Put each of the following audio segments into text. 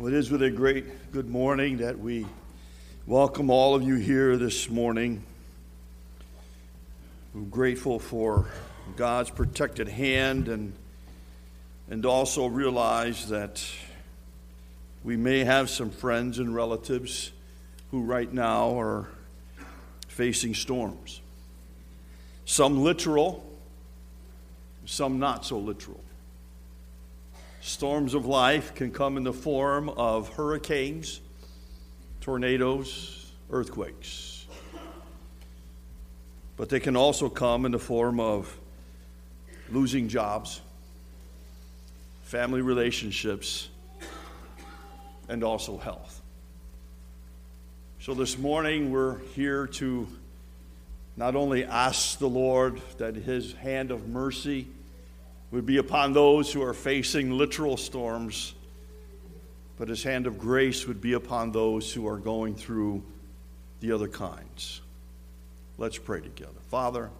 Well, it is with a great good morning that we welcome all of you here this morning. We're grateful for God's protected hand and, and also realize that we may have some friends and relatives who right now are facing storms. Some literal, some not so literal. Storms of life can come in the form of hurricanes, tornadoes, earthquakes. But they can also come in the form of losing jobs, family relationships, and also health. So this morning we're here to not only ask the Lord that His hand of mercy would be upon those who are facing literal storms, but his hand of grace would be upon those who are going through the other kinds. Let's pray together. Father,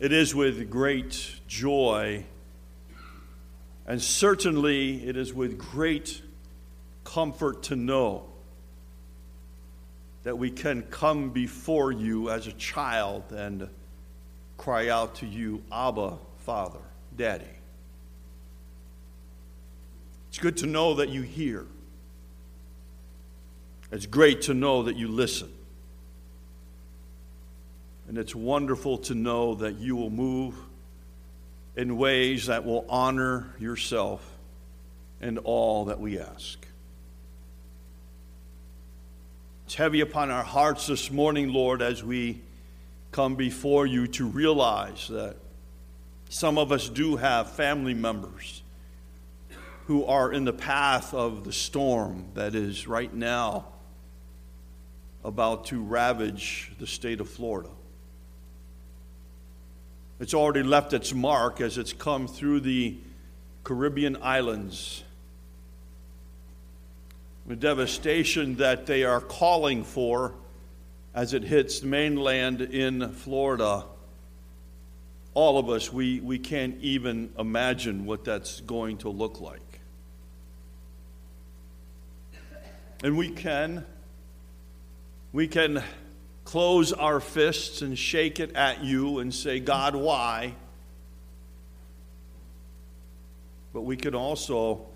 it is with great joy, and certainly it is with great comfort to know that we can come before you as a child and cry out to you, Abba, Father, Daddy. It's good to know that you hear. It's great to know that you listen. And it's wonderful to know that you will move in ways that will honor yourself and all that we ask. It's heavy upon our hearts this morning, Lord, as we come before you to realize that some of us do have family members who are in the path of the storm that is right now about to ravage the state of Florida. It's already left its mark as it's come through the Caribbean islands. The devastation that they are calling for as it hits the mainland in Florida, all of us, we, we can't even imagine what that's going to look like. And we can, we can close our fists and shake it at you and say, God, why? But we can also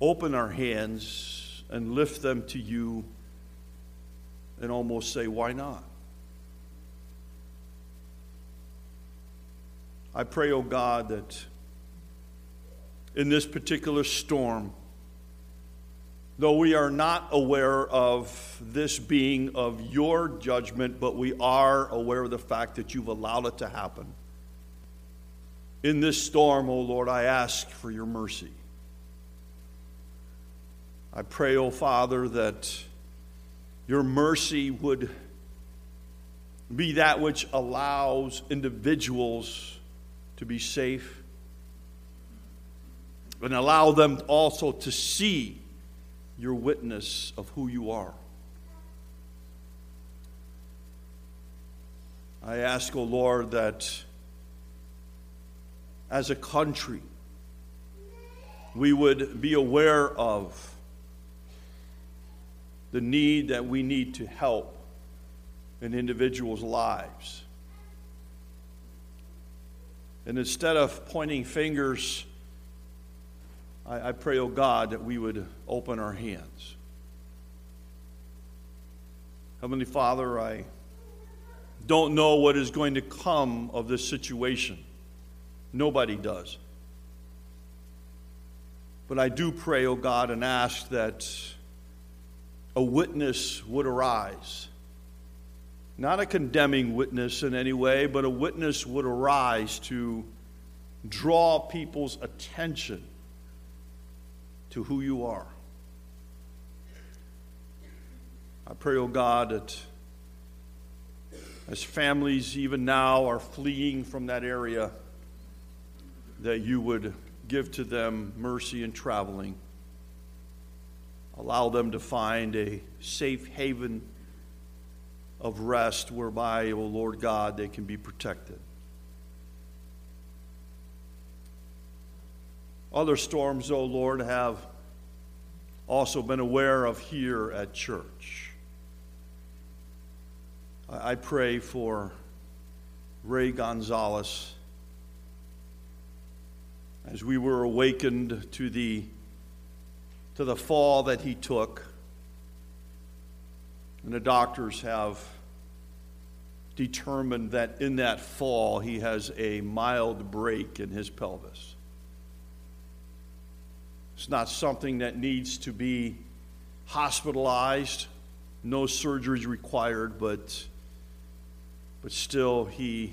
open our hands and lift them to you and almost say, why not? I pray, oh God, that in this particular storm, though we are not aware of this being of your judgment, but we are aware of the fact that you've allowed it to happen. In this storm, O oh Lord, I ask for your mercy. I pray, O oh Father, that your mercy would be that which allows individuals to be safe and allow them also to see your witness of who you are. I ask, O oh Lord, that as a country, we would be aware of the need that we need to help in individuals' lives. And instead of pointing fingers, I, I pray, oh God, that we would open our hands. Heavenly Father, I don't know what is going to come of this situation. Nobody does. But I do pray, oh God, and ask that a witness would arise. Not a condemning witness in any way, but a witness would arise to draw people's attention to who you are. I pray, O oh God, that as families even now are fleeing from that area, that you would give to them mercy in traveling. Allow them to find a safe haven of rest whereby, O oh Lord God, they can be protected. Other storms, O oh Lord, have also been aware of here at church. I pray for Ray Gonzalez as we were awakened to the, to the fall that he took. And the doctors have determined that in that fall he has a mild break in his pelvis. It's not something that needs to be hospitalized. No surgery is required, but, but still he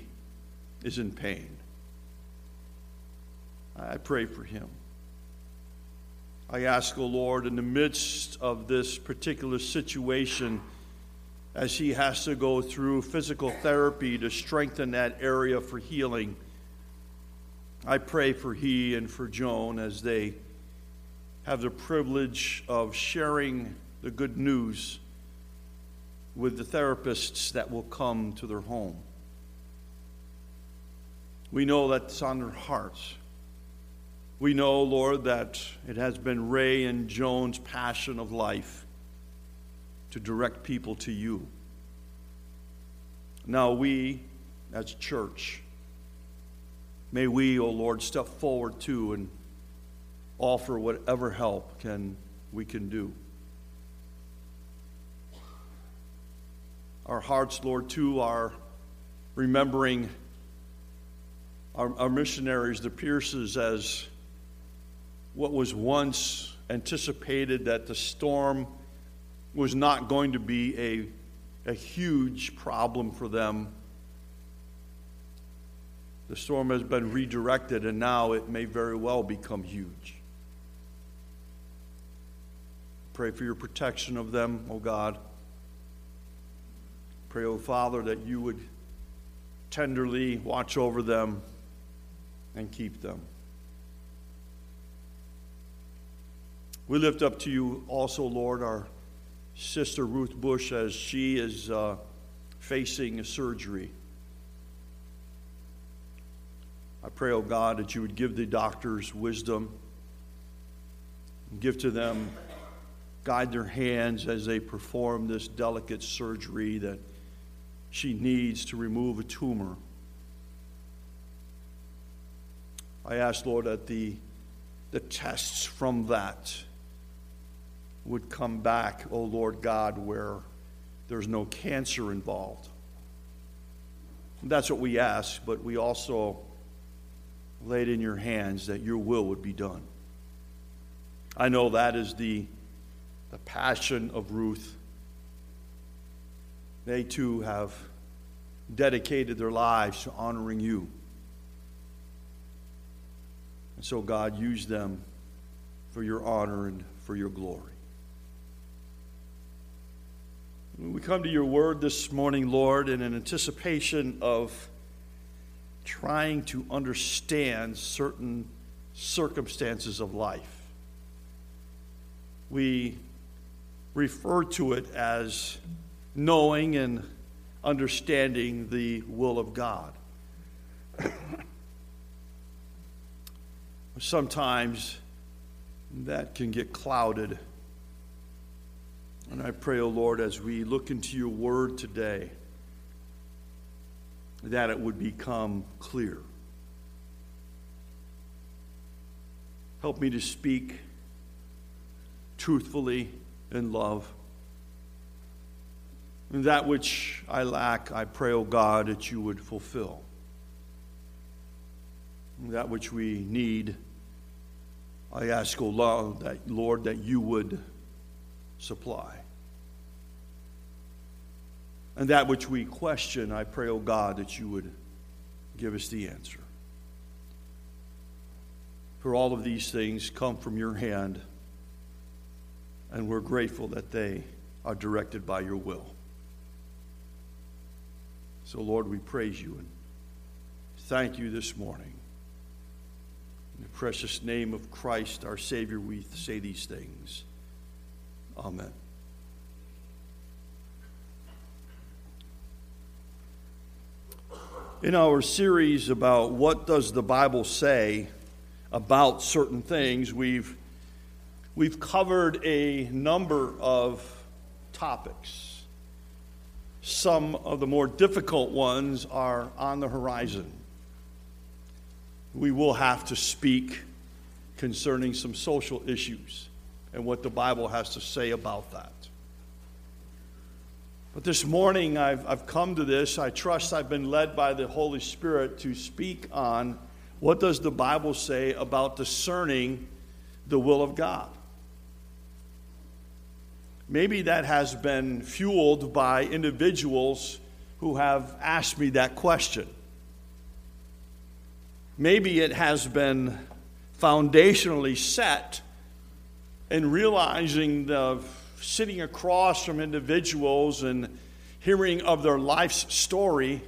is in pain. I pray for him. I ask, O oh Lord, in the midst of this particular situation, as he has to go through physical therapy to strengthen that area for healing, I pray for he and for Joan as they have the privilege of sharing the good news with the therapists that will come to their home. We know that's on their hearts. We know, Lord, that it has been Ray and Joan's passion of life to direct people to you. Now, we, as church, may we, O oh Lord, step forward too and offer whatever help can we can do. Our hearts, Lord, too, are remembering our, our missionaries, the Pierces, as what was once anticipated that the storm was not going to be a, a huge problem for them. The storm has been redirected, and now it may very well become huge. Pray for your protection of them, O oh God. Pray, O oh Father, that you would tenderly watch over them and keep them. We lift up to you also, Lord, our sister Ruth Bush as she is uh, facing a surgery. I pray, O oh God, that you would give the doctors wisdom, give to them guide their hands as they perform this delicate surgery that she needs to remove a tumor. I ask, Lord, that the, the tests from that would come back, O oh Lord God, where there's no cancer involved. That's what we ask, but we also lay it in your hands that your will would be done. I know that is the the passion of Ruth. They too have dedicated their lives to honoring you. And so, God, use them for your honor and for your glory. We come to your word this morning, Lord, in an anticipation of trying to understand certain circumstances of life. We refer to it as knowing and understanding the will of God. Sometimes that can get clouded. And I pray, O oh Lord, as we look into your word today, that it would become clear. Help me to speak truthfully in love. And that which I lack, I pray, O oh God, that you would fulfill. And that which we need, I ask, O oh Lord, that, Lord, that you would supply. And that which we question, I pray, O oh God, that you would give us the answer. For all of these things come from your hand and we're grateful that they are directed by your will. So, Lord, we praise you and thank you this morning. In the precious name of Christ, our Savior, we say these things. Amen. In our series about what does the Bible say, about certain things. We've, we've covered a number of topics. Some of the more difficult ones are on the horizon. We will have to speak concerning some social issues and what the Bible has to say about that. But this morning, I've, I've come to this. I trust I've been led by the Holy Spirit to speak on what does the Bible say about discerning the will of God. Maybe that has been fueled by individuals who have asked me that question. Maybe it has been foundationally set in realizing the sitting across from individuals and hearing of their life's story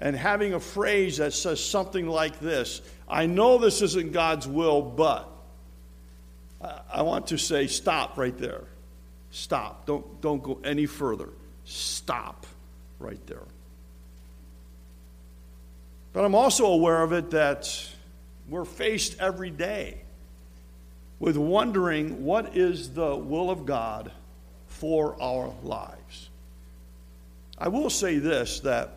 and having a phrase that says something like this I know this isn't God's will, but I want to say stop right there. Stop. Don't, don't go any further. Stop right there. But I'm also aware of it that we're faced every day with wondering what is the will of God for our lives. I will say this that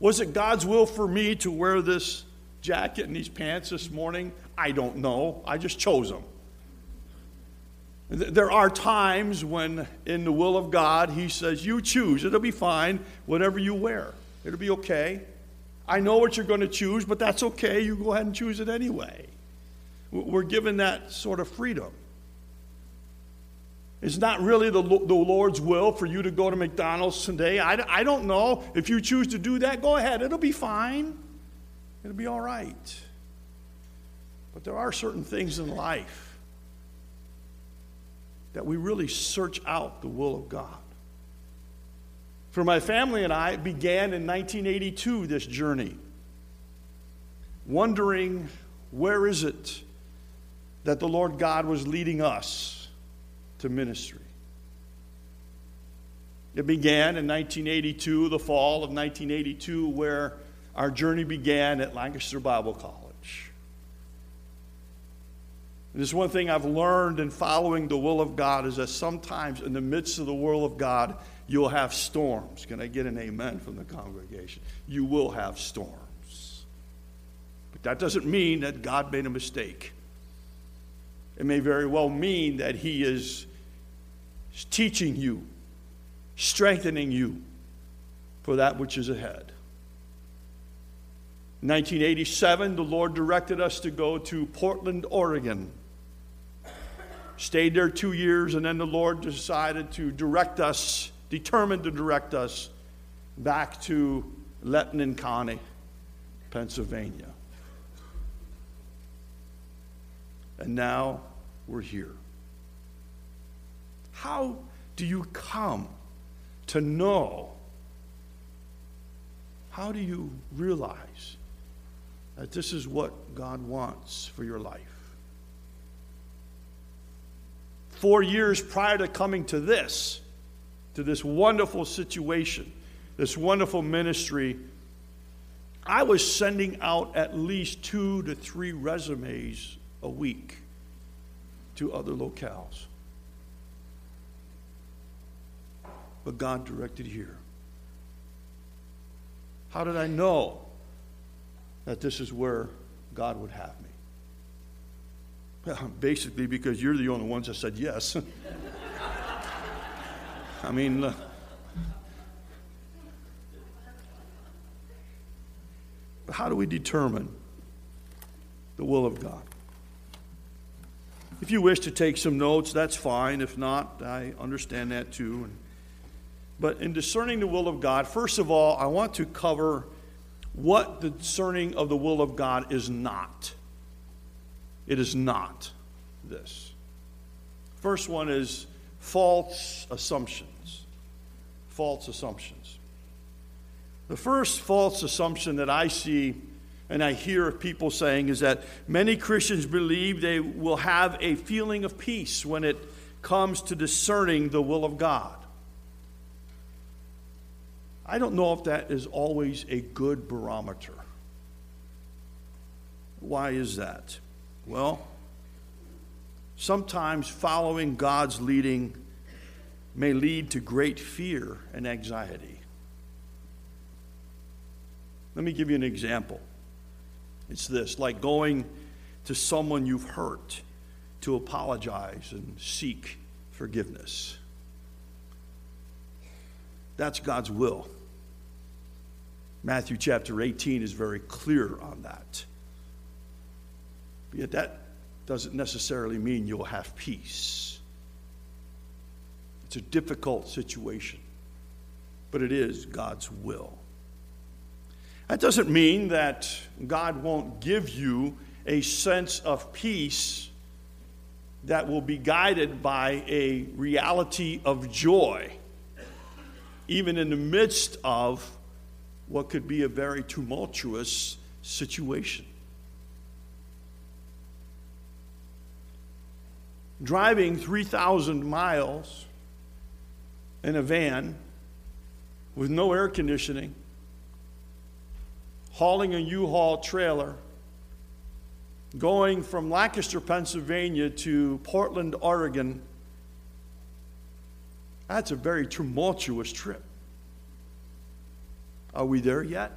was it God's will for me to wear this jacket and these pants this morning? I don't know. I just chose them. There are times when, in the will of God, He says, You choose. It'll be fine, whatever you wear. It'll be okay. I know what you're going to choose, but that's okay. You go ahead and choose it anyway. We're given that sort of freedom. It's not really the, the Lord's will for you to go to McDonald's today. I, I don't know. If you choose to do that, go ahead. It'll be fine, it'll be all right. But there are certain things in life that we really search out the will of God. For my family and I, began in 1982, this journey, wondering where is it that the Lord God was leading us to ministry. It began in 1982, the fall of 1982, where our journey began at Lancaster Bible College. And this one thing I've learned in following the will of God is that sometimes in the midst of the will of God, you'll have storms. Can I get an amen from the congregation? You will have storms. But that doesn't mean that God made a mistake. It may very well mean that He is teaching you, strengthening you for that which is ahead. In 1987, the Lord directed us to go to Portland, Oregon. Stayed there two years, and then the Lord decided to direct us, determined to direct us back to Lebanon County, Pennsylvania. And now we're here. How do you come to know? How do you realize that this is what God wants for your life? Four years prior to coming to this, to this wonderful situation, this wonderful ministry, I was sending out at least two to three resumes a week to other locales. But God directed here. How did I know that this is where God would have me? Well, basically, because you're the only ones that said yes. I mean, uh, how do we determine the will of God? If you wish to take some notes, that's fine. If not, I understand that too. But in discerning the will of God, first of all, I want to cover what the discerning of the will of God is not. It is not this. First one is false assumptions. False assumptions. The first false assumption that I see and I hear people saying is that many Christians believe they will have a feeling of peace when it comes to discerning the will of God. I don't know if that is always a good barometer. Why is that? Well, sometimes following God's leading may lead to great fear and anxiety. Let me give you an example. It's this like going to someone you've hurt to apologize and seek forgiveness. That's God's will. Matthew chapter 18 is very clear on that. Yet that doesn't necessarily mean you'll have peace. It's a difficult situation, but it is God's will. That doesn't mean that God won't give you a sense of peace that will be guided by a reality of joy, even in the midst of what could be a very tumultuous situation. Driving 3,000 miles in a van with no air conditioning, hauling a U Haul trailer, going from Lancaster, Pennsylvania to Portland, Oregon. That's a very tumultuous trip. Are we there yet?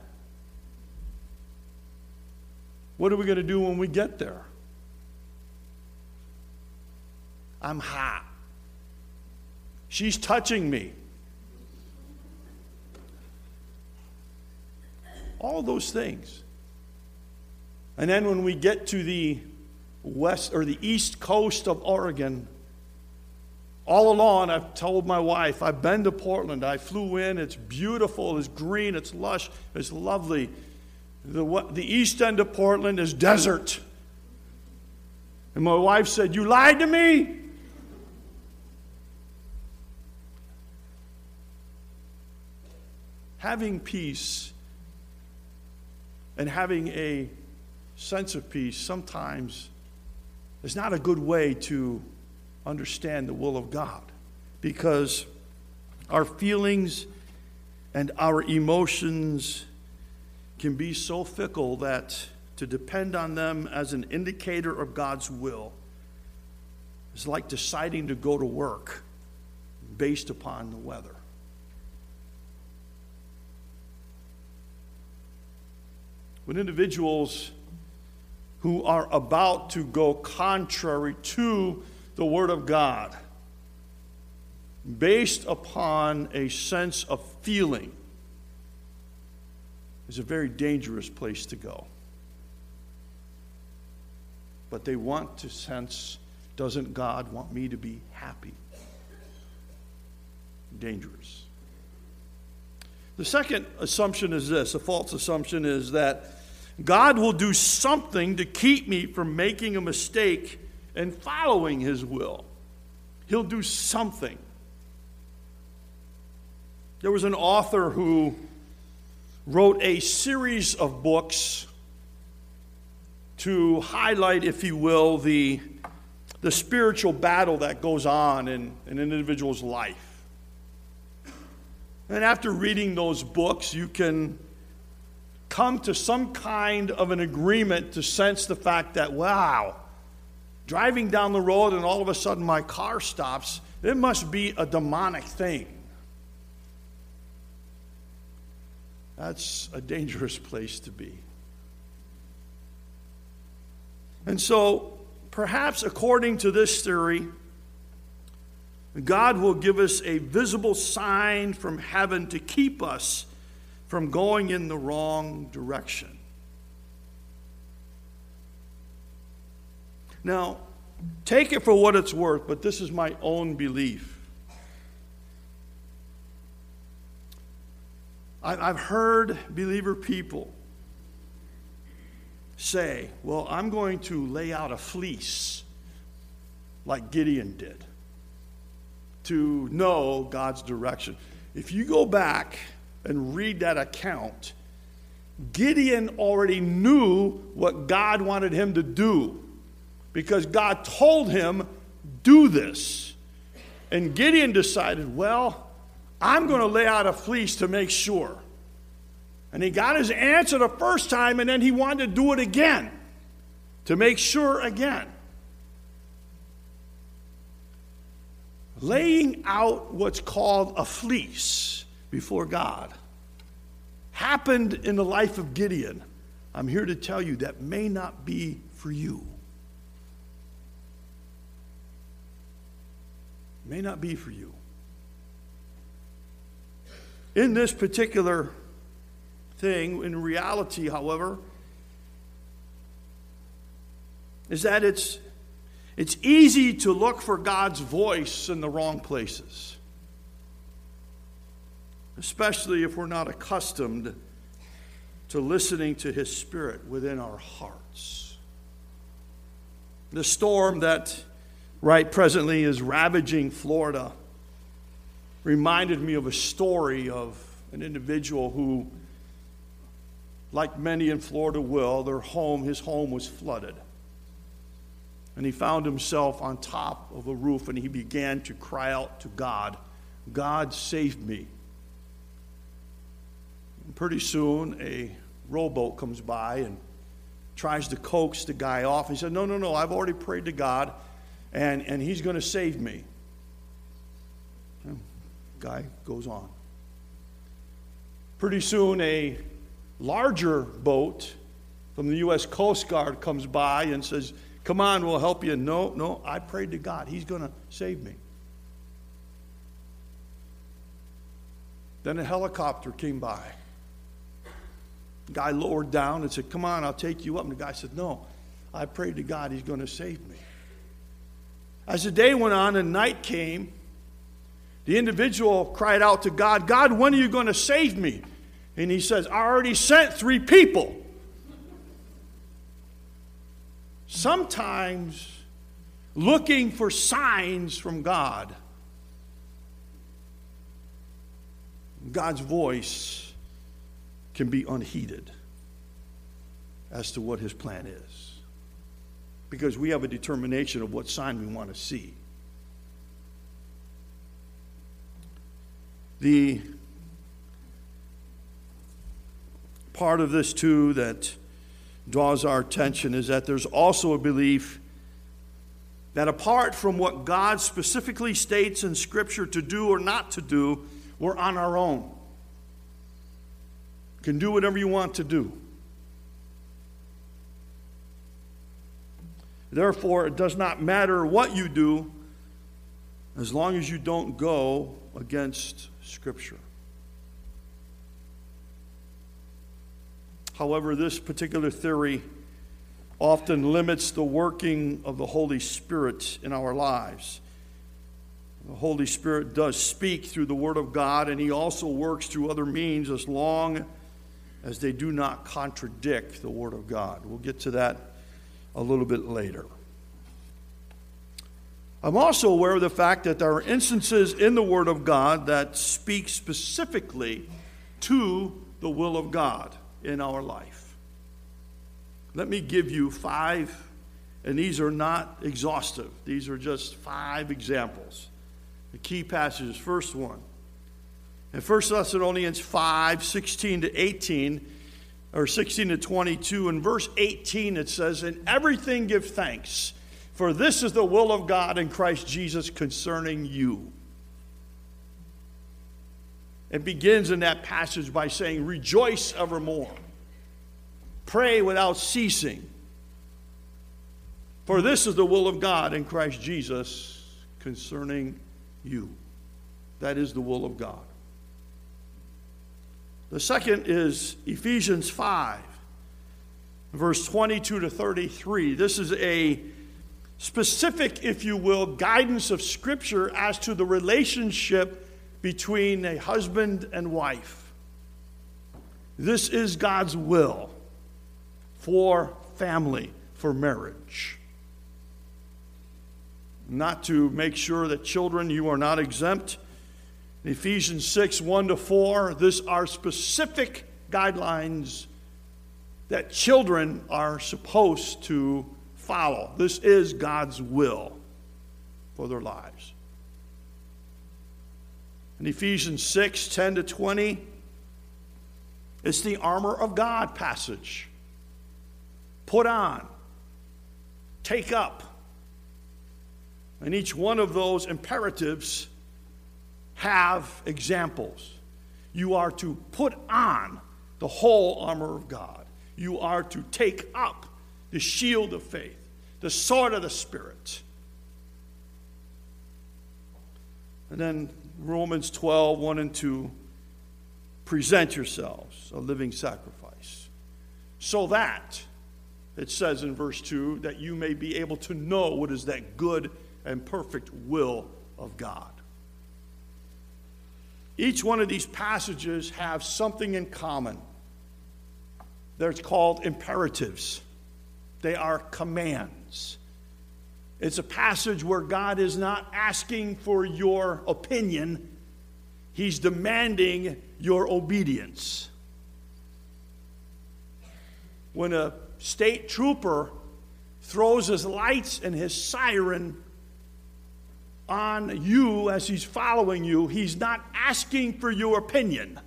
What are we going to do when we get there? I'm hot. She's touching me. All those things. And then when we get to the west or the east coast of Oregon, all along, I've told my wife, I've been to Portland. I flew in. It's beautiful. It's green. It's lush. It's lovely. The, the east end of Portland is desert. And my wife said, You lied to me? Having peace and having a sense of peace sometimes is not a good way to understand the will of God because our feelings and our emotions can be so fickle that to depend on them as an indicator of God's will is like deciding to go to work based upon the weather. When individuals who are about to go contrary to the Word of God based upon a sense of feeling is a very dangerous place to go. But they want to sense doesn't God want me to be happy? Dangerous. The second assumption is this a false assumption is that God will do something to keep me from making a mistake and following His will. He'll do something. There was an author who wrote a series of books to highlight, if you will, the, the spiritual battle that goes on in, in an individual's life. And after reading those books, you can come to some kind of an agreement to sense the fact that, wow, driving down the road and all of a sudden my car stops, it must be a demonic thing. That's a dangerous place to be. And so, perhaps according to this theory, God will give us a visible sign from heaven to keep us from going in the wrong direction. Now, take it for what it's worth, but this is my own belief. I've heard believer people say, Well, I'm going to lay out a fleece like Gideon did to know God's direction. If you go back and read that account, Gideon already knew what God wanted him to do because God told him, do this. And Gideon decided, well, I'm going to lay out a fleece to make sure. And he got his answer the first time, and then he wanted to do it again. to make sure again. Laying out what's called a fleece before God happened in the life of Gideon. I'm here to tell you that may not be for you. May not be for you. In this particular thing, in reality, however, is that it's, it's easy to look for God's voice in the wrong places, especially if we're not accustomed to listening to His Spirit within our hearts. The storm that right presently is ravaging Florida reminded me of a story of an individual who, like many in Florida will, their home, his home was flooded. And he found himself on top of a roof and he began to cry out to God, God, save me. And pretty soon, a rowboat comes by and tries to coax the guy off. He said, No, no, no, I've already prayed to God and, and he's going to save me. And guy goes on. Pretty soon, a larger boat from the U.S. Coast Guard comes by and says, Come on, we'll help you. No, no, I prayed to God. He's going to save me. Then a helicopter came by. The guy lowered down and said, Come on, I'll take you up. And the guy said, No, I prayed to God. He's going to save me. As the day went on and night came, the individual cried out to God, God, when are you going to save me? And he says, I already sent three people. Sometimes looking for signs from God. God's voice can be unheeded as to what his plan is because we have a determination of what sign we want to see. The part of this, too, that draws our attention is that there's also a belief that apart from what God specifically states in Scripture to do or not to do, we're on our own. can do whatever you want to do. Therefore, it does not matter what you do as long as you don't go against Scripture. However, this particular theory often limits the working of the Holy Spirit in our lives. The Holy Spirit does speak through the Word of God, and He also works through other means as long as they do not contradict the Word of God. We'll get to that a little bit later. I'm also aware of the fact that there are instances in the Word of God that speak specifically to the will of God in our life. Let me give you five, and these are not exhaustive, these are just five examples. The key passages, first one. In 1 Thessalonians 5 16 to 18, or 16 to 22, in verse 18 it says, In everything give thanks, for this is the will of God in Christ Jesus concerning you. It begins in that passage by saying, Rejoice evermore. Pray without ceasing. For this is the will of God in Christ Jesus concerning you. That is the will of God. The second is Ephesians 5, verse 22 to 33. This is a specific, if you will, guidance of Scripture as to the relationship between a husband and wife. This is God's will for family, for marriage. Not to make sure that children, you are not exempt. In Ephesians 6 1 to 4, this are specific guidelines that children are supposed to follow. This is God's will for their lives. In Ephesians 6 10 to 20, it's the armor of God passage. Put on take up. And each one of those imperatives have examples. You are to put on the whole armor of God. You are to take up the shield of faith, the sword of the Spirit. And then Romans 12, 1 and 2 present yourselves a living sacrifice. So that, it says in verse 2, that you may be able to know what is that good and perfect will of God. Each one of these passages have something in common. They're called imperatives. They are commands. It's a passage where God is not asking for your opinion, He's demanding your obedience. When a state trooper throws his lights and his siren on you as he's following you, he's not asking for your opinion.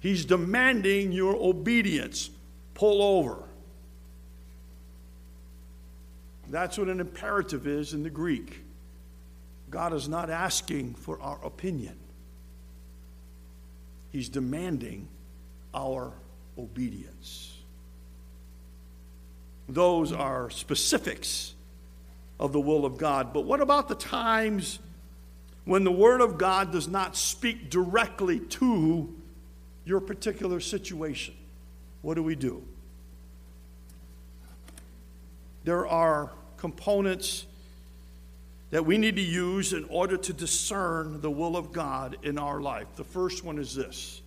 He's demanding your obedience. Pull over. That's what an imperative is in the Greek. God is not asking for our opinion, He's demanding our obedience. Those are specifics of the will of God. But what about the times when the Word of God does not speak directly to your particular situation? What do we do? There are components that we need to use in order to discern the will of God in our life. The first one is this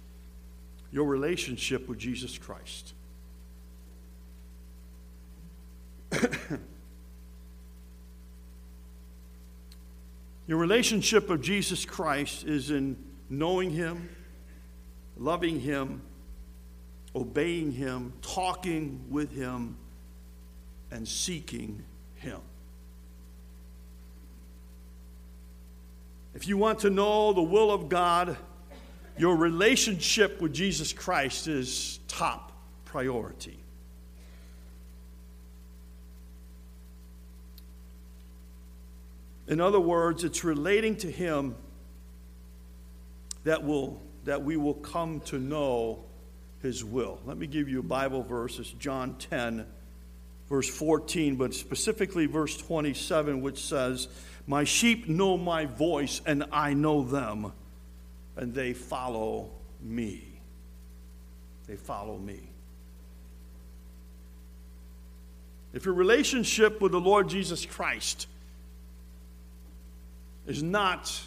your relationship with Jesus Christ. your relationship with Jesus Christ is in knowing Him, loving Him, obeying Him, talking with Him, and seeking him. If you want to know the will of God, your relationship with Jesus Christ is top priority. In other words, it's relating to Him that, will, that we will come to know His will. Let me give you a Bible verse. It's John 10, verse 14, but specifically verse 27, which says, My sheep know my voice, and I know them, and they follow me. They follow me. If your relationship with the Lord Jesus Christ is not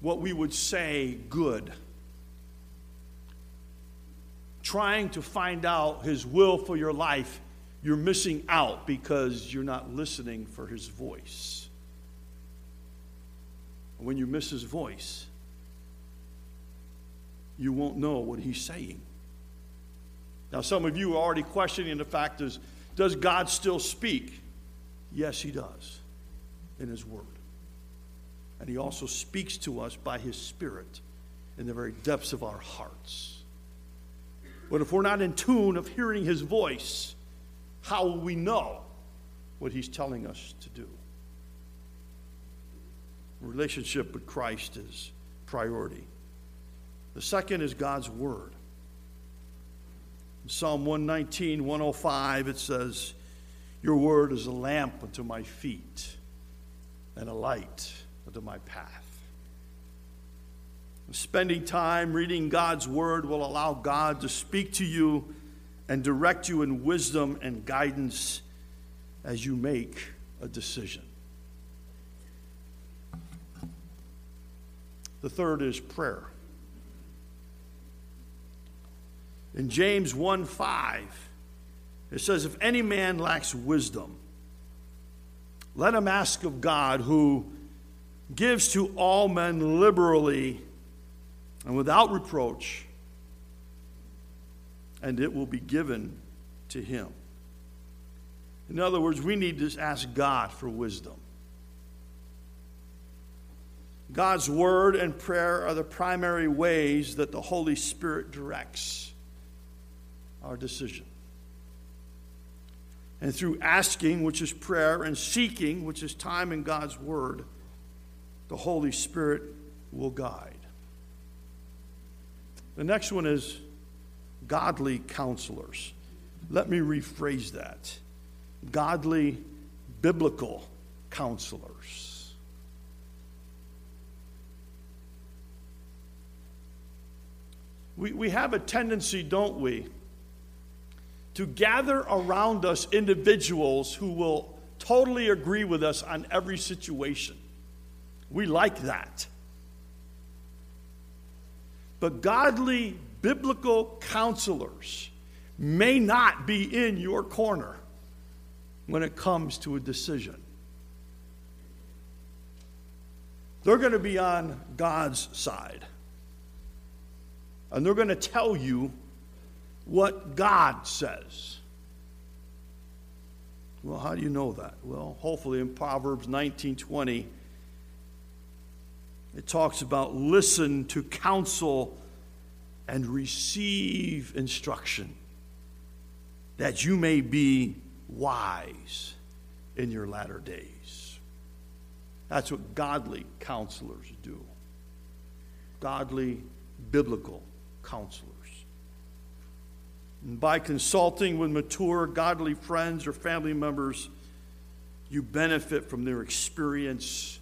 what we would say good, trying to find out His will for your life you're missing out because you're not listening for his voice. When you miss his voice, you won't know what he's saying. Now, some of you are already questioning the fact is, does God still speak? Yes, he does in his word. And he also speaks to us by his spirit in the very depths of our hearts. But if we're not in tune of hearing his voice, how will we know what he's telling us to do? Relationship with Christ is priority. The second is God's Word. In Psalm 119, 105, it says, Your Word is a lamp unto my feet and a light unto my path. Spending time reading God's Word will allow God to speak to you and direct you in wisdom and guidance as you make a decision. The third is prayer. In James 1 5, it says, If any man lacks wisdom, let him ask of God, who gives to all men liberally and without reproach and it will be given to him. In other words, we need to ask God for wisdom. God's word and prayer are the primary ways that the Holy Spirit directs our decision. And through asking, which is prayer, and seeking, which is time in God's Word, the Holy Spirit will guide. The next one is godly counselors. Let me rephrase that godly biblical counselors. We, we have a tendency, don't we, to gather around us individuals who will totally agree with us on every situation. We like that. But godly biblical counselors may not be in your corner when it comes to a decision. They're going to be on God's side. And they're going to tell you what God says. Well, how do you know that? Well, hopefully in Proverbs 19:20 it talks about listen to counsel and receive instruction that you may be wise in your latter days. That's what godly counselors do. Godly biblical counselors. And by consulting with mature, godly friends or family members, you benefit from their experience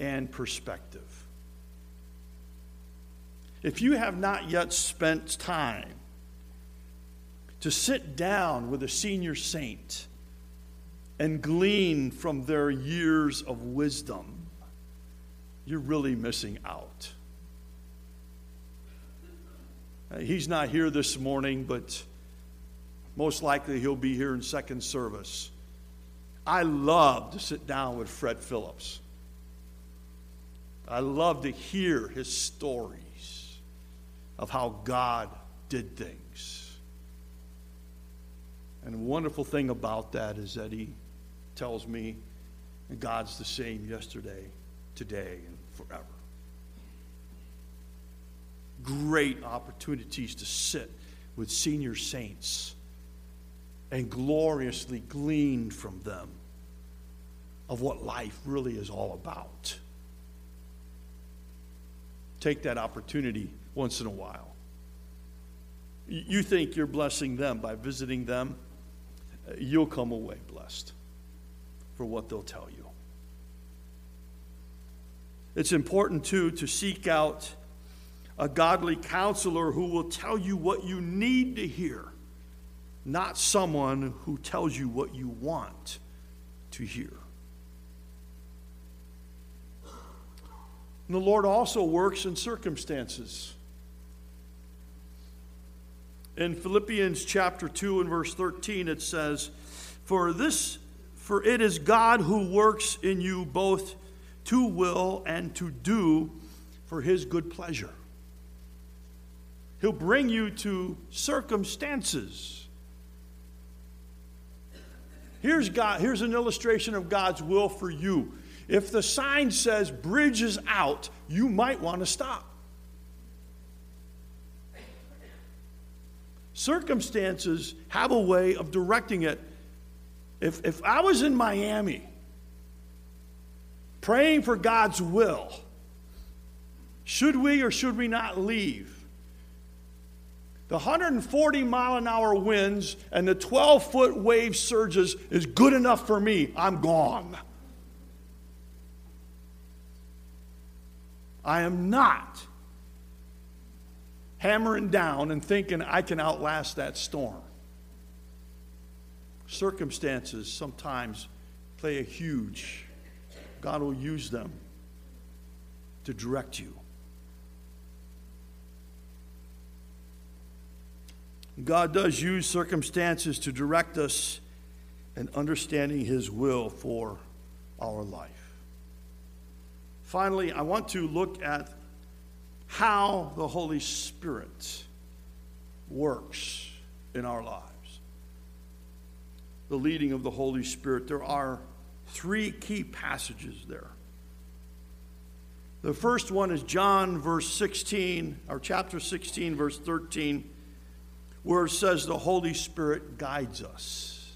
and perspective. If you have not yet spent time to sit down with a senior saint and glean from their years of wisdom, you're really missing out. Uh, he's not here this morning, but most likely he'll be here in second service. I love to sit down with Fred Phillips. I love to hear his story of how God did things. And the wonderful thing about that is that he tells me God's the same yesterday, today, and forever. Great opportunities to sit with senior saints and gloriously glean from them of what life really is all about. Take that opportunity once in a while. You think you're blessing them by visiting them, uh, you'll come away blessed for what they'll tell you. It's important, too, to seek out a godly counselor who will tell you what you need to hear, not someone who tells you what you want to hear. And the Lord also works in circumstances. In Philippians chapter 2 and verse 13 it says, "For this for it is God who works in you both to will and to do for his good pleasure." He'll bring you to circumstances. Here's God, here's an illustration of God's will for you. If the sign says bridge is out, you might want to stop. Circumstances have a way of directing it. If, if I was in Miami praying for God's will, should we or should we not leave? The 140 mile an hour winds and the 12 foot wave surges is good enough for me. I'm gone. I am not hammering down and thinking I can outlast that storm. Circumstances sometimes play a huge, God will use them to direct you. God does use circumstances to direct us in understanding His will for our life. Finally, I want to look at how the Holy Spirit works in our lives. The leading of the Holy Spirit. There are three key passages there. The first one is John verse 16, or chapter 16, verse 13, where it says the Holy Spirit guides us.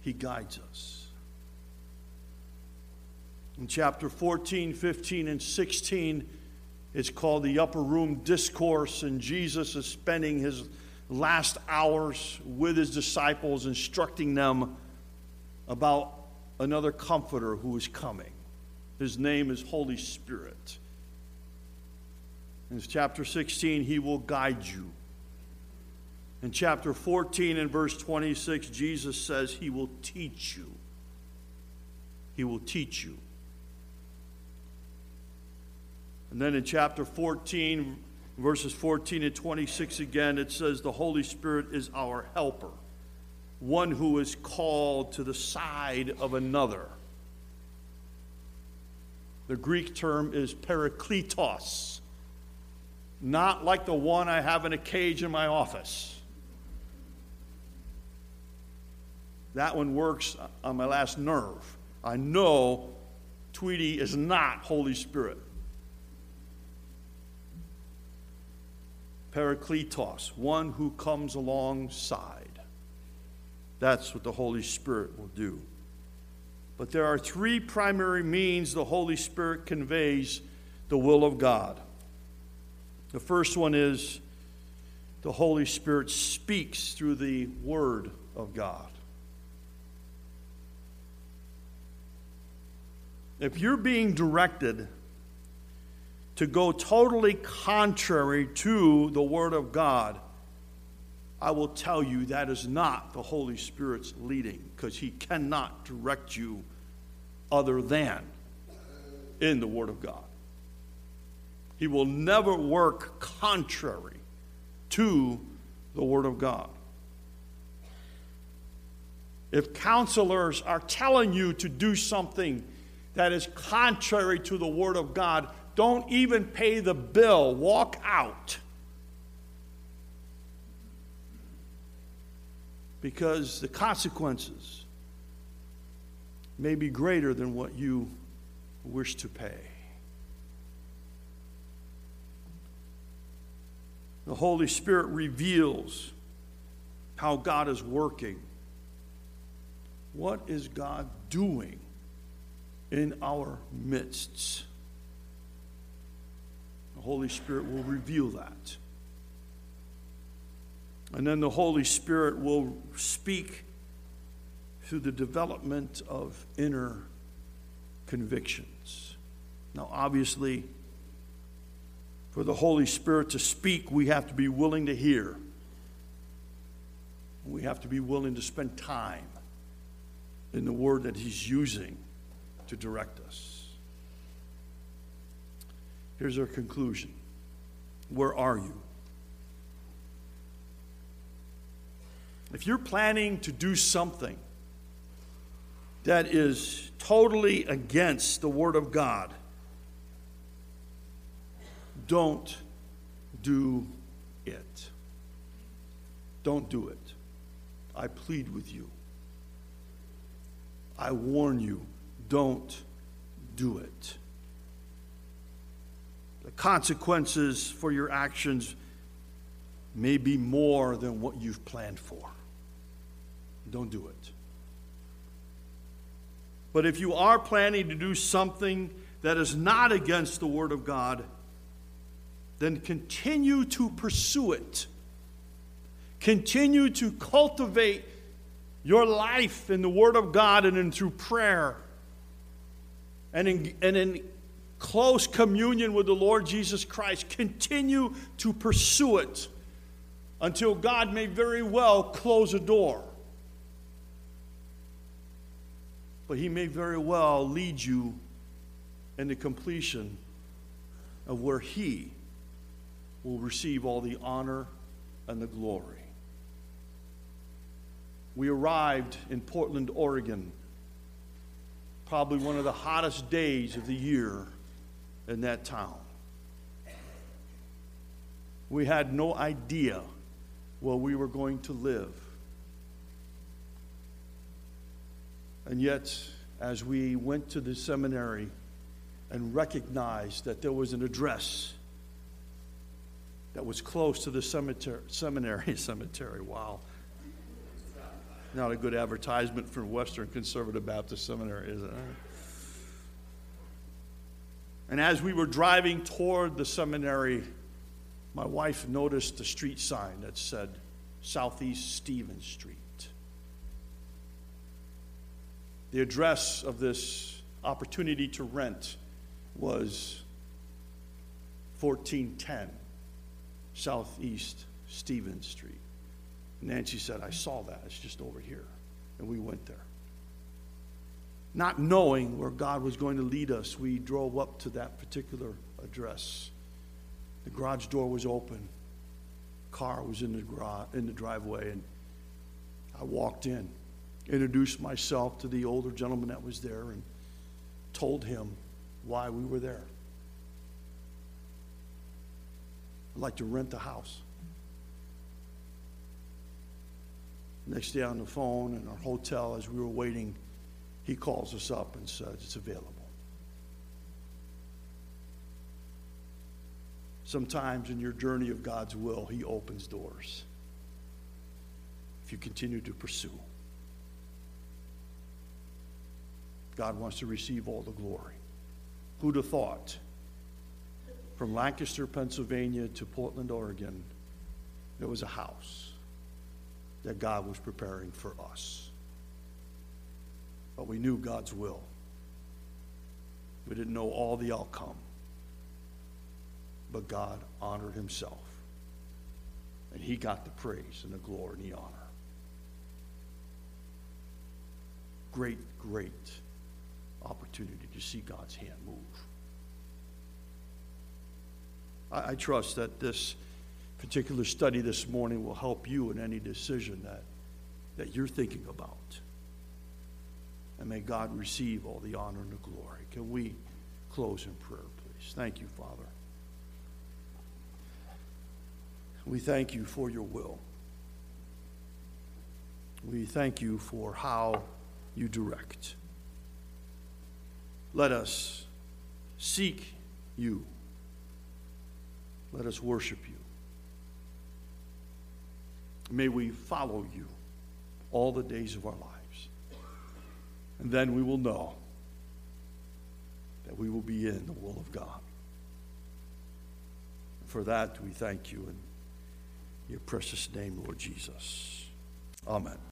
He guides us. In chapter 14, 15, and 16, it's called the Upper Room Discourse, and Jesus is spending his last hours with his disciples, instructing them about another comforter who is coming. His name is Holy Spirit. In chapter 16, he will guide you. In chapter 14 and verse 26, Jesus says he will teach you. He will teach you. And then in chapter 14, verses 14 and 26 again, it says, The Holy Spirit is our helper, one who is called to the side of another. The Greek term is parakletos, not like the one I have in a cage in my office. That one works on my last nerve. I know Tweety is not Holy Spirit. Parakletos, one who comes alongside. That's what the Holy Spirit will do. But there are three primary means the Holy Spirit conveys the will of God. The first one is the Holy Spirit speaks through the Word of God. If you're being directed to go totally contrary to the Word of God, I will tell you that is not the Holy Spirit's leading because He cannot direct you other than in the Word of God. He will never work contrary to the Word of God. If counselors are telling you to do something that is contrary to the Word of God, don't even pay the bill. Walk out. Because the consequences may be greater than what you wish to pay. The Holy Spirit reveals how God is working. What is God doing in our midst? Holy Spirit will reveal that. And then the Holy Spirit will speak through the development of inner convictions. Now, obviously, for the Holy Spirit to speak, we have to be willing to hear. We have to be willing to spend time in the word that He's using to direct us. Here's our conclusion Where are you? If you're planning to do something that is totally against the Word of God, don't do it. Don't do it. I plead with you. I warn you, don't do it consequences for your actions may be more than what you've planned for. Don't do it. But if you are planning to do something that is not against the Word of God, then continue to pursue it. Continue to cultivate your life in the Word of God and in through prayer and in, and in close communion with the Lord Jesus Christ. Continue to pursue it until God may very well close a door. But He may very well lead you in the completion of where He will receive all the honor and the glory. We arrived in Portland, Oregon, probably one of the hottest days of the year in that town. We had no idea where we were going to live. And yet, as we went to the seminary and recognized that there was an address that was close to the cemetery, seminary, cemetery, wow. Not a good advertisement for Western Conservative Baptist Seminary, is it? And as we were driving toward the seminary, my wife noticed the street sign that said Southeast Stevens Street. The address of this opportunity to rent was 1410 Southeast Stevens Street. Nancy said, I saw that. It's just over here. And we went there. Not knowing where God was going to lead us, we drove up to that particular address. The garage door was open. Car was in the, garage, in the driveway, and I walked in, introduced myself to the older gentleman that was there, and told him why we were there. I'd like to rent the house. Next day on the phone in our hotel, as we were waiting, he calls us up and says it's available. Sometimes in your journey of God's will, He opens doors if you continue to pursue. God wants to receive all the glory. Who'd have thought? From Lancaster, Pennsylvania to Portland, Oregon, there was a house that God was preparing for us. But we knew God's will. We didn't know all the outcome. But God honored himself. And he got the praise and the glory and the honor. Great, great opportunity to see God's hand move. I, I trust that this particular study this morning will help you in any decision that, that you're thinking about. And may God receive all the honor and the glory. Can we close in prayer, please? Thank you, Father. We thank you for your will. We thank you for how you direct. Let us seek you. Let us worship you. May we follow you all the days of our lives. And then we will know that we will be in the will of God. For that, we thank you in your precious name, Lord Jesus. Amen.